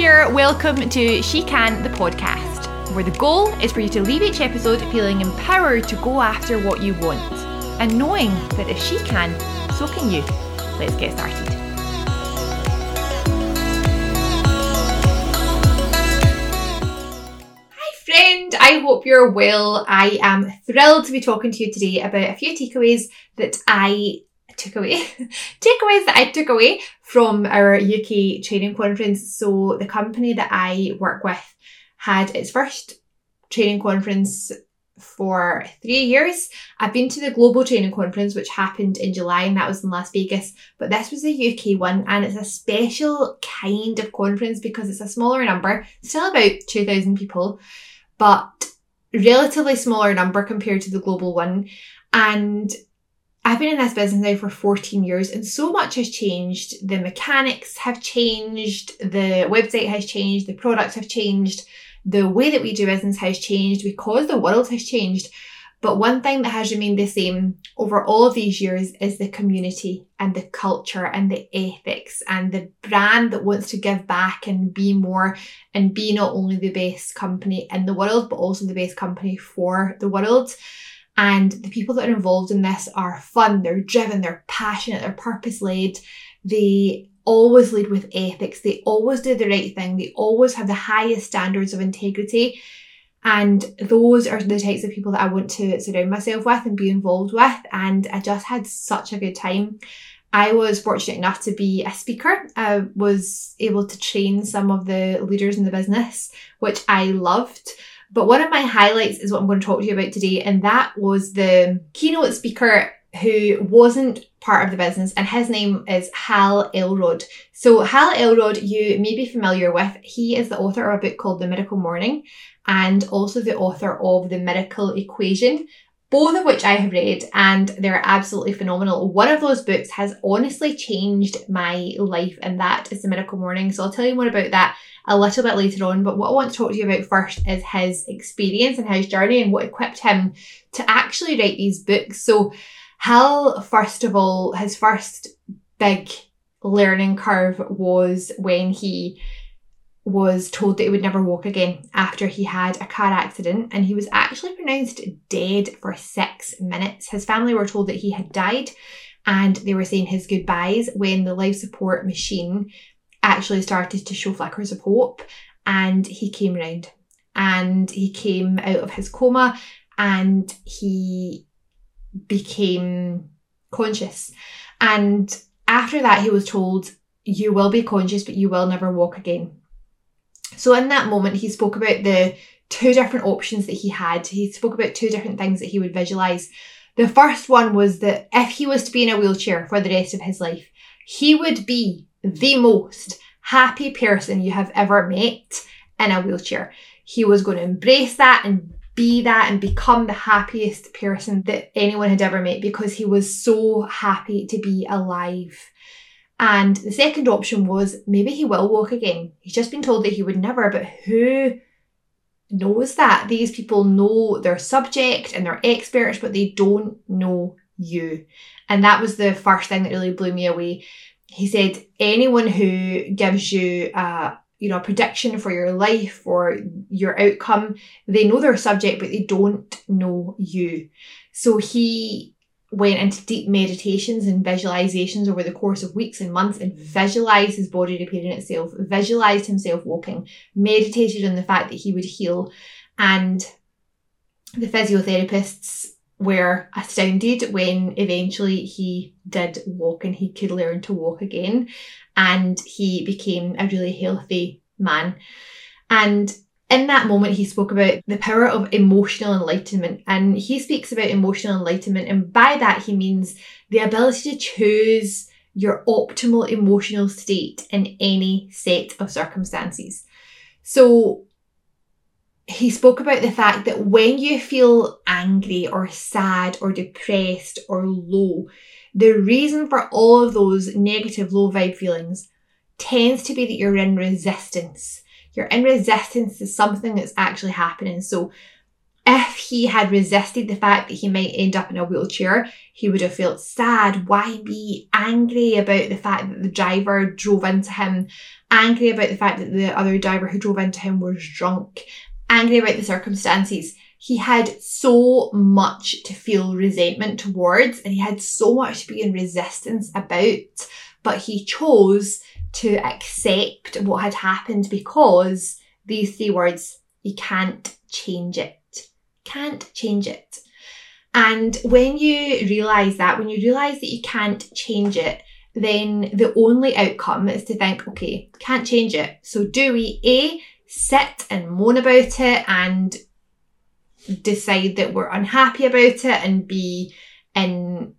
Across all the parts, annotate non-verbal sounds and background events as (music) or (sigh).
here. Welcome to She Can, the podcast, where the goal is for you to leave each episode feeling empowered to go after what you want and knowing that if she can, so can you. Let's get started. Hi friend. I hope you're well. I am thrilled to be talking to you today about a few takeaways that I took away. (laughs) takeaways that I took away from our UK training conference. So the company that I work with had its first training conference for three years. I've been to the global training conference, which happened in July, and that was in Las Vegas. But this was a UK one, and it's a special kind of conference because it's a smaller number, still about 2,000 people but relatively smaller number compared to the global one. And I've been in this business now for 14 years and so much has changed. The mechanics have changed, the website has changed, the products have changed, the way that we do business has changed because the world has changed. But one thing that has remained the same over all of these years is the community and the culture and the ethics and the brand that wants to give back and be more and be not only the best company in the world, but also the best company for the world. And the people that are involved in this are fun, they're driven, they're passionate, they're purpose led. They always lead with ethics. They always do the right thing. They always have the highest standards of integrity. And those are the types of people that I want to surround myself with and be involved with. And I just had such a good time. I was fortunate enough to be a speaker. I was able to train some of the leaders in the business, which I loved. But one of my highlights is what I'm going to talk to you about today, and that was the keynote speaker who wasn't part of the business, and his name is Hal Elrod. So, Hal Elrod, you may be familiar with. He is the author of a book called The Miracle Morning, and also the author of The Miracle Equation, both of which I have read and they're absolutely phenomenal. One of those books has honestly changed my life, and that is The Miracle Morning. So I'll tell you more about that a little bit later on. But what I want to talk to you about first is his experience and his journey and what equipped him to actually write these books. So Hal, first of all, his first big learning curve was when he was told that he would never walk again after he had a car accident and he was actually pronounced dead for six minutes. His family were told that he had died and they were saying his goodbyes when the life support machine actually started to show flickers of hope and he came round and he came out of his coma and he became conscious. And after that, he was told, You will be conscious, but you will never walk again. So in that moment, he spoke about the two different options that he had. He spoke about two different things that he would visualize. The first one was that if he was to be in a wheelchair for the rest of his life, he would be the most happy person you have ever met in a wheelchair. He was going to embrace that and be that and become the happiest person that anyone had ever met because he was so happy to be alive. And the second option was maybe he will walk again. He's just been told that he would never, but who knows that? These people know their subject and they're experts, but they don't know you. And that was the first thing that really blew me away. He said, anyone who gives you a you know, a prediction for your life or your outcome, they know their subject, but they don't know you. So he went into deep meditations and visualizations over the course of weeks and months and mm. visualized his body repairing itself, visualized himself walking, meditated on the fact that he would heal. And the physiotherapists were astounded when eventually he did walk and he could learn to walk again. And he became a really healthy man. And in that moment, he spoke about the power of emotional enlightenment. And he speaks about emotional enlightenment. And by that, he means the ability to choose your optimal emotional state in any set of circumstances. So he spoke about the fact that when you feel angry or sad or depressed or low, the reason for all of those negative low vibe feelings tends to be that you're in resistance you're in resistance to something that's actually happening. So if he had resisted the fact that he might end up in a wheelchair, he would have felt sad. Why be angry about the fact that the driver drove into him? Angry about the fact that the other driver who drove into him was drunk? Angry about the circumstances? He had so much to feel resentment towards and he had so much to be in resistance about, but he chose to accept what had happened because these three words, you can't change it can't change it. And when you realize that, when you realize that you can't change it, then the only outcome is to think, okay, can't change it. So do we A, sit and moan about it and decide that we're unhappy about it and be in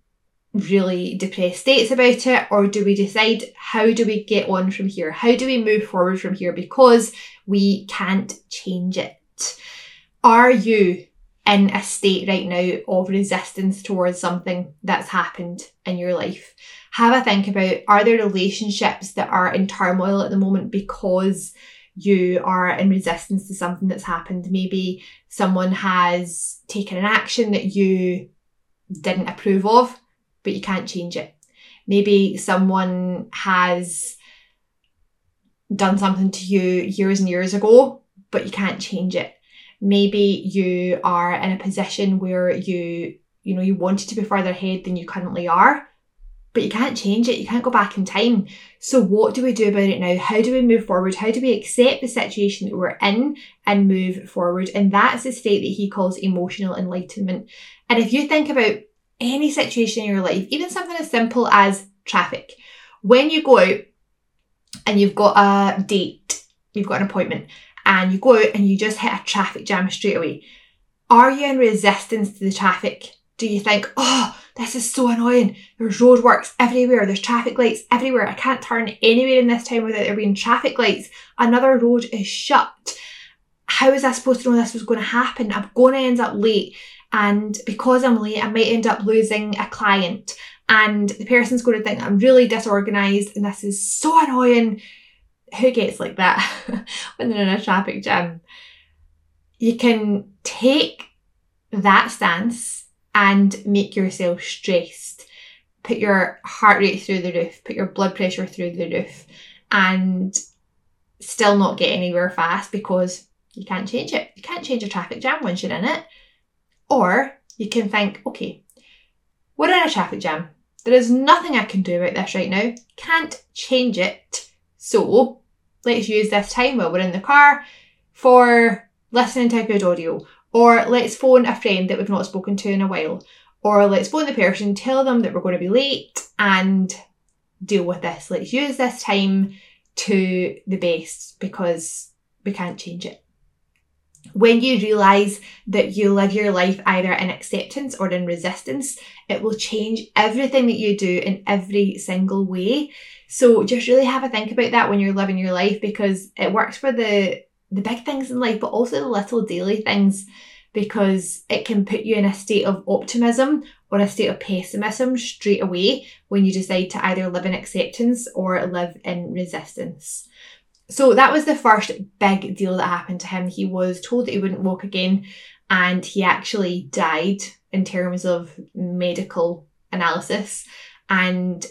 really depressed states about it? Or do we decide how do we get on from here? How do we move forward from here? Because we can't change it. Are you in a state right now of resistance towards something that's happened in your life. Have a think about are there relationships that are in turmoil at the moment because you are in resistance to something that's happened? Maybe someone has taken an action that you didn't approve of, but you can't change it. Maybe someone has done something to you years and years ago, but you can't change it. Maybe you are in a position where you you know you wanted to be further ahead than you currently are but you can't change it. You can't go back in time. So what do we do about it now? How do we move forward? How do we accept the situation that we're in and move forward? And that's the state that he calls emotional enlightenment. And if you think about any situation in your life even something as simple as traffic when you go out and you've got a date you've got an appointment and you go out and you just hit a traffic jam straight away. Are you in resistance to the traffic? Do you think, oh, this is so annoying. There's roadworks everywhere. There's traffic lights everywhere. I can't turn anywhere in this town without there being traffic lights. Another road is shut. How is I supposed to know this was going to happen? I'm going to end up late. And because I'm late, I might end up losing a client. And the person's going to think I'm really disorganized and this is so annoying who gets like that (laughs) when they're in a traffic jam? You can take that stance and make yourself stressed. Put your heart rate through the roof, put your blood pressure through the roof, and still not get anywhere fast because you can't change it. You can't change a traffic jam once you're in it. Or you can think, okay, we're in a traffic jam. There is nothing I can do about this right now. Can't change it. So let's use this time while we're in the car for listening to good audio. Or let's phone a friend that we've not spoken to in a while. Or let's phone the person, tell them that we're going to be late and deal with this. Let's use this time to the best because we can't change it. When you realize that you live your life either in acceptance or in resistance, it will change everything that you do in every single way. So just really have a think about that when you're living your life because it works for the the big things in life, but also the little daily things because it can put you in a state of optimism or a state of pessimism straight away when you decide to either live in acceptance or live in resistance. So that was the first big deal that happened to him. He was told that he wouldn't walk again and he actually died in terms of medical analysis. And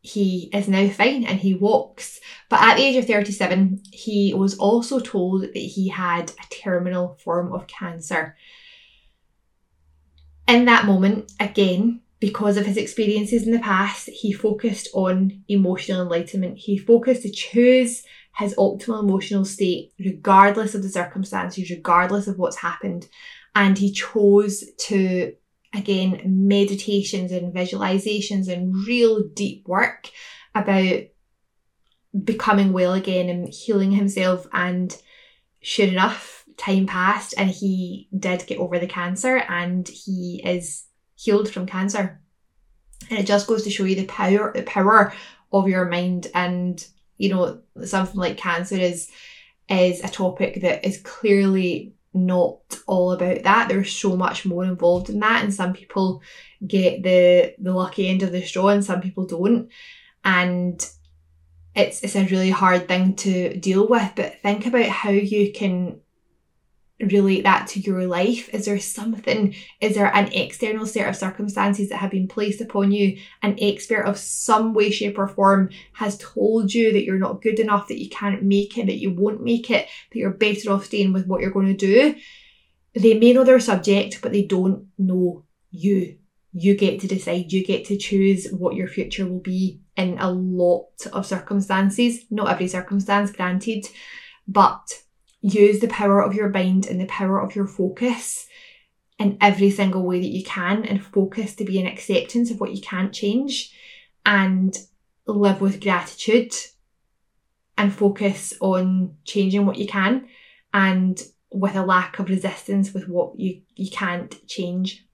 he is now fine and he walks. But at the age of 37, he was also told that he had a terminal form of cancer. In that moment, again, because of his experiences in the past, he focused on emotional enlightenment. He focused to choose his optimal emotional state, regardless of the circumstances, regardless of what's happened. And he chose to again, meditations and visualizations and real deep work about becoming well again and healing himself. And sure enough, time passed and he did get over the cancer and he is healed from cancer. And it just goes to show you the power, the power of your mind. And, you know, something like cancer is, is a topic that is clearly not all about that. There's so much more involved in that, and some people get the the lucky end of the straw, and some people don't. And it's it's a really hard thing to deal with. But think about how you can relate that to your life? Is there something, is there an external set of circumstances that have been placed upon you? An expert of some way, shape, or form has told you that you're not good enough, that you can't make it, that you won't make it, that you're better off staying with what you're going to do. They may know their subject, but they don't know you. You get to decide, you get to choose what your future will be in a lot of circumstances. Not every circumstance, granted, but use the power of your mind and the power of your focus in every single way that you can and focus to be an acceptance of what you can't change and live with gratitude and focus on changing what you can and with a lack of resistance with what you, you can't change.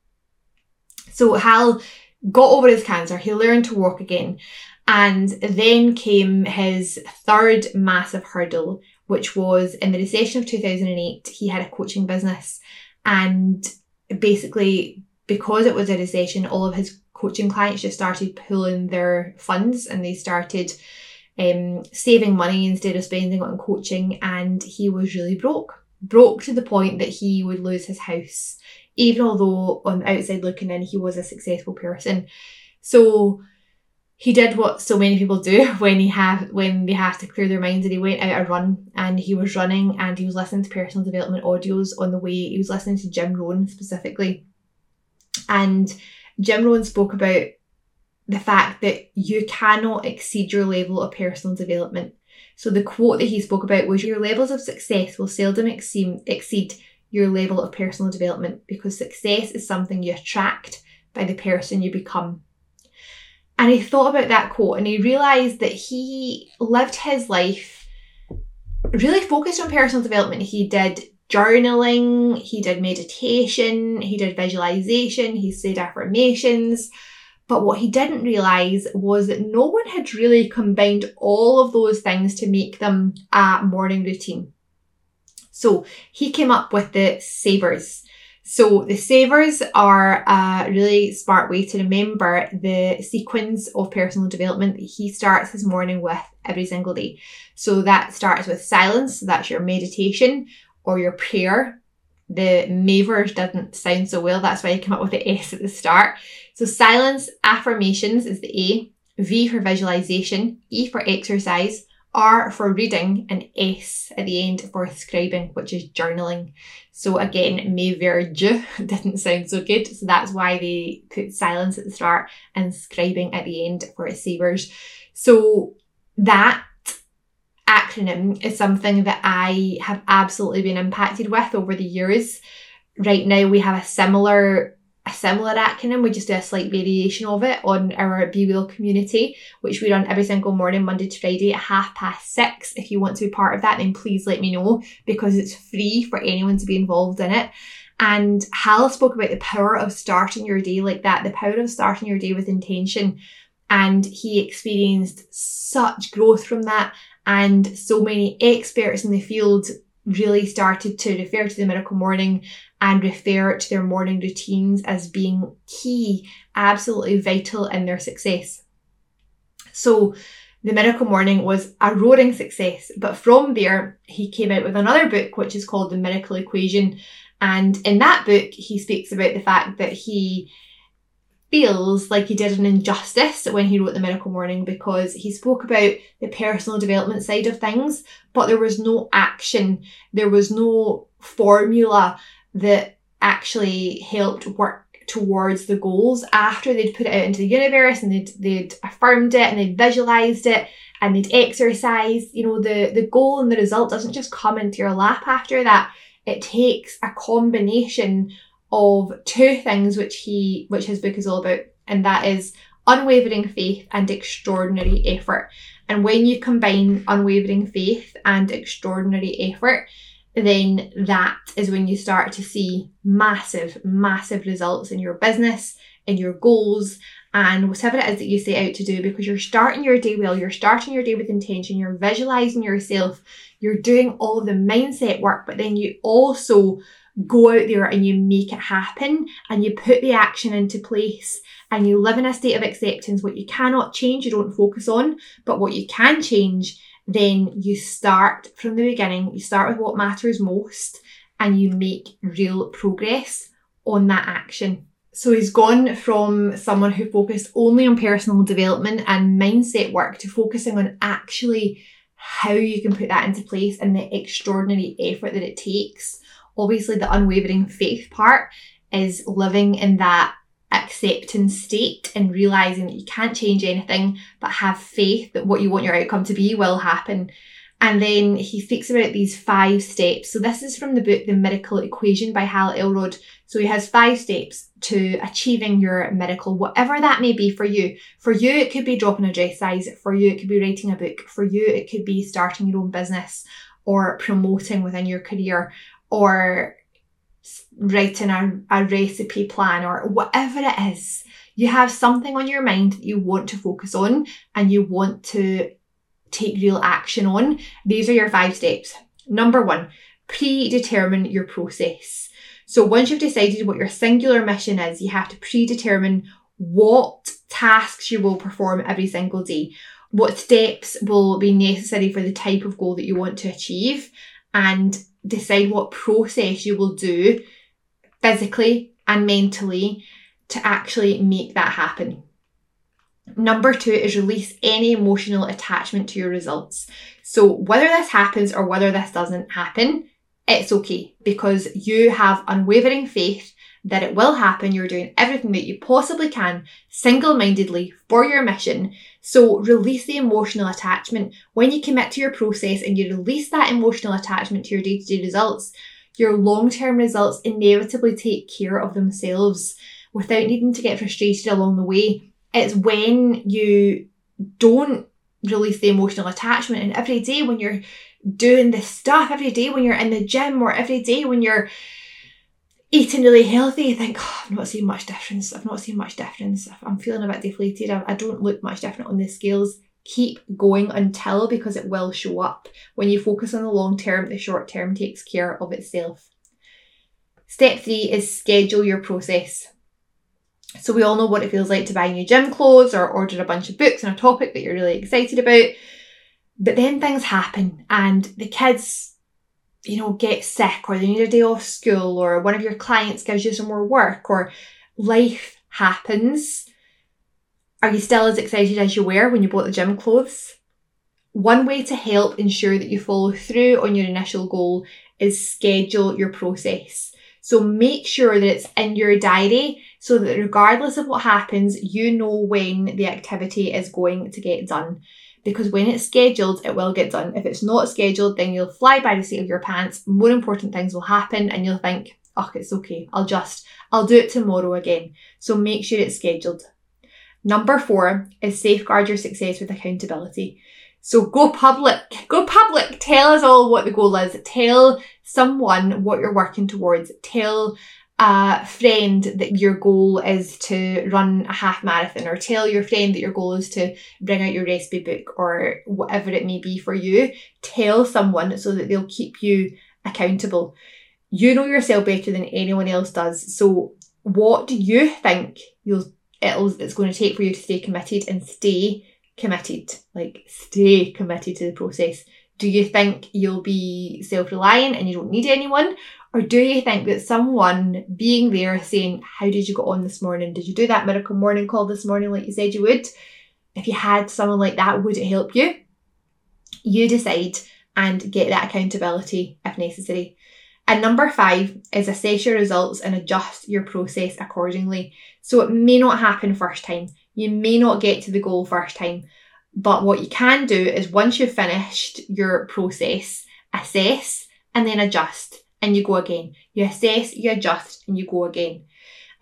So Hal got over his cancer, he learned to walk again, and then came his third massive hurdle, which was in the recession of 2008, he had a coaching business. And basically, because it was a recession, all of his coaching clients just started pulling their funds and they started um, saving money instead of spending on coaching. And he was really broke, broke to the point that he would lose his house, even although on the outside looking in, he was a successful person. So he did what so many people do (laughs) when he have when they have to clear their minds and he went out a run and he was running and he was listening to personal development audios on the way. He was listening to jim rohn specifically. And jim rohn spoke about the fact that you cannot exceed your level of personal development. So the quote that he spoke about was your levels of success will seldom exceed, exceed your level of personal development because success is something you attract by the person you become and he thought about that quote and he realised that he lived his life really focused on personal development. He did journaling, he did meditation, he did visualization, he said affirmations. But what he didn't realise was that no one had really combined all of those things to make them a morning routine. So he came up with the savers. So the savers are a really smart way to remember the sequence of personal development that he starts his morning with every single day. So that starts with silence. So that's your meditation or your prayer. The Mavers doesn't sound so well. That's why I came up with the S at the start. So silence, affirmations is the A. V for visualization, E for exercise, R for reading, and S at the end for scribing, which is journaling. So again, Meverge (laughs) didn't sound so good. So that's why they put silence at the start and scribing at the end for savers. So that acronym is something that I have absolutely been impacted with over the years. Right now we have a similar a similar acronym. We just do a slight variation of it on our Be Well community, which we run every single morning, Monday to Friday at half past six. If you want to be part of that, then please let me know because it's free for anyone to be involved in it. And Hal spoke about the power of starting your day like that, the power of starting your day with intention. And he experienced such growth from that. And so many experts in the field really started to refer to the miracle morning and refer to their morning routines as being key, absolutely vital in their success. So the miracle morning was a roaring success, but from there he came out with another book which is called The Miracle Equation. And in that book, he speaks about the fact that he feels like he did an injustice when he wrote The Miracle Morning because he spoke about the personal development side of things, but there was no action, there was no formula that actually helped work towards the goals after they'd put it out into the universe and they'd, they'd affirmed it and they'd visualized it and they'd exercised. You know, the, the goal and the result doesn't just come into your lap after that. It takes a combination of two things which he which his book is all about, and that is unwavering faith and extraordinary effort. And when you combine unwavering faith and extraordinary effort, then that is when you start to see massive, massive results in your business, in your goals, and whatever it is that you set out to do because you're starting your day well, you're starting your day with intention, you're visualizing yourself, you're doing all the mindset work, but then you also go out there and you make it happen and you put the action into place and you live in a state of acceptance. What you cannot change, you don't focus on, but what you can change, then you start from the beginning. You start with what matters most and you make real progress on that action. So he's gone from someone who focused only on personal development and mindset work to focusing on actually how you can put that into place and the extraordinary effort that it takes. Obviously, the unwavering faith part is living in that acceptance state and realizing that you can't change anything, but have faith that what you want your outcome to be will happen. And then he speaks about these five steps. So this is from the book The Miracle Equation by Hal Elrod. So he has five steps to achieving your miracle, whatever that may be for you. For you, it could be dropping a dress size. For you, it could be writing a book. For you, it could be starting your own business or promoting within your career or writing a, a recipe plan or whatever it is. You have something on your mind that you want to focus on and you want to take real action on. These are your five steps. Number one, predetermine your process. So once you've decided what your singular mission is, you have to predetermine what tasks you will perform every single day, what steps will be necessary for the type of goal that you want to achieve, and decide what process you will do physically and mentally to actually make that happen. Number two is release any emotional attachment to your results. So whether this happens or whether this doesn't happen, it's okay because you have unwavering faith that it will happen. You're doing everything that you possibly can single mindedly for your mission. So release the emotional attachment. When you commit to your process and you release that emotional attachment to your day to day results, your long term results inevitably take care of themselves without needing to get frustrated along the way. It's when you don't release the emotional attachment and every day when you're doing this stuff every day when you're in the gym or every day when you're eating really healthy, you think, oh, I've not seen much difference. I've not seen much difference. I'm feeling a bit deflated. I, I don't look much different on the scales. Keep going until because it will show up. When you focus on the long term, the short term takes care of itself. Step three is schedule your process. So we all know what it feels like to buy new gym clothes or order a bunch of books on a topic that you're really excited about. But then things happen and the kids, you know, get sick or they need a day off school or one of your clients gives you some more work or life happens. Are you still as excited as you were when you bought the gym clothes? One way to help ensure that you follow through on your initial goal is schedule your process. So make sure that it's in your diary so that regardless of what happens, you know when the activity is going to get done because when it's scheduled, it will get done. If it's not scheduled, then you'll fly by the seat of your pants. More important things will happen and you'll think, oh, it's okay. I'll just, I'll do it tomorrow again. So make sure it's scheduled. Number four is safeguard your success with accountability. So go public, go public. Tell us all what the goal is. Tell someone what you're working towards. Tell a friend that your goal is to run a half marathon or tell your friend that your goal is to bring out your recipe book or whatever it may be for you. Tell someone so that they'll keep you accountable. You know yourself better than anyone else does. So what do you think you'll it'll it's going to take for you to stay committed and stay committed? Like stay committed to the process. Do you think you'll be self-reliant and you don't need anyone? Or do you think that someone being there saying, How did you get on this morning? Did you do that miracle morning call this morning like you said you would? If you had someone like that, would it help you? You decide and get that accountability if necessary. And number five is assess your results and adjust your process accordingly. So it may not happen first time. You may not get to the goal first time. But what you can do is once you've finished your process, assess and then adjust and you go again. You assess, you adjust, and you go again.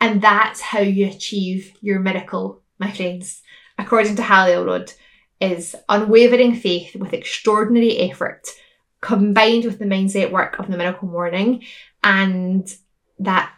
And that's how you achieve your miracle, my friends. According to Hal Elrod, is unwavering faith with extraordinary effort combined with the mindset work of the miracle morning and that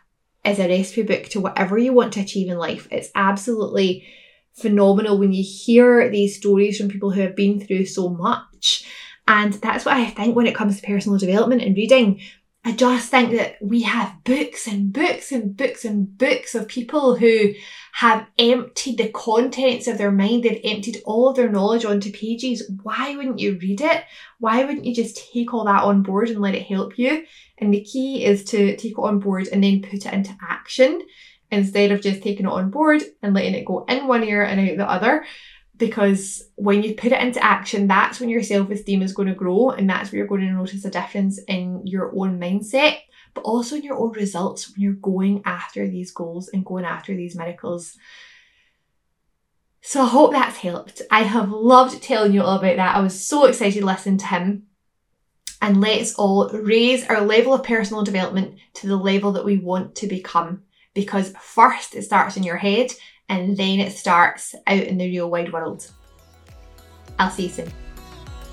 is a recipe book to whatever you want to achieve in life. It's absolutely phenomenal when you hear these stories from people who have been through so much. And that's what I think when it comes to personal development and reading I just think that we have books and books and books and books of people who have emptied the contents of their mind. They've emptied all of their knowledge onto pages. Why wouldn't you read it? Why wouldn't you just take all that on board and let it help you? And the key is to take it on board and then put it into action instead of just taking it on board and letting it go in one ear and out the other because when you put it into action, that's when your self esteem is going to grow, and that's where you're going to notice a difference in your own mindset, but also in your own results when you're going after these goals and going after these miracles. So I hope that's helped. I have loved telling you all about that. I was so excited to listen to him. And let's all raise our level of personal development to the level that we want to become. Because first it starts in your head and then it starts out in the real wide world. I'll see you soon.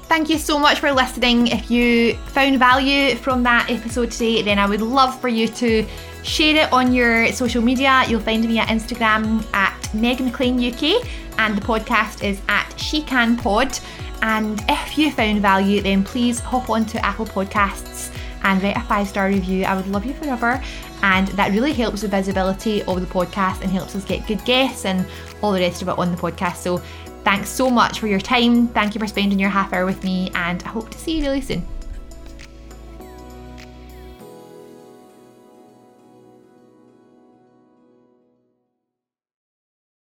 Thank you so much for listening. If you found value from that episode today, then I would love for you to share it on your social media. You'll find me at Instagram at Meg McLean UK and the podcast is at She Can Pod. And if you found value, then please hop on to Apple Podcasts and write a five star review. I would love you forever. And that really helps the visibility of the podcast and helps us get good guests and all the rest of it on the podcast. So thanks so much for your time. Thank you for spending your half hour with me, and I hope to see you really soon.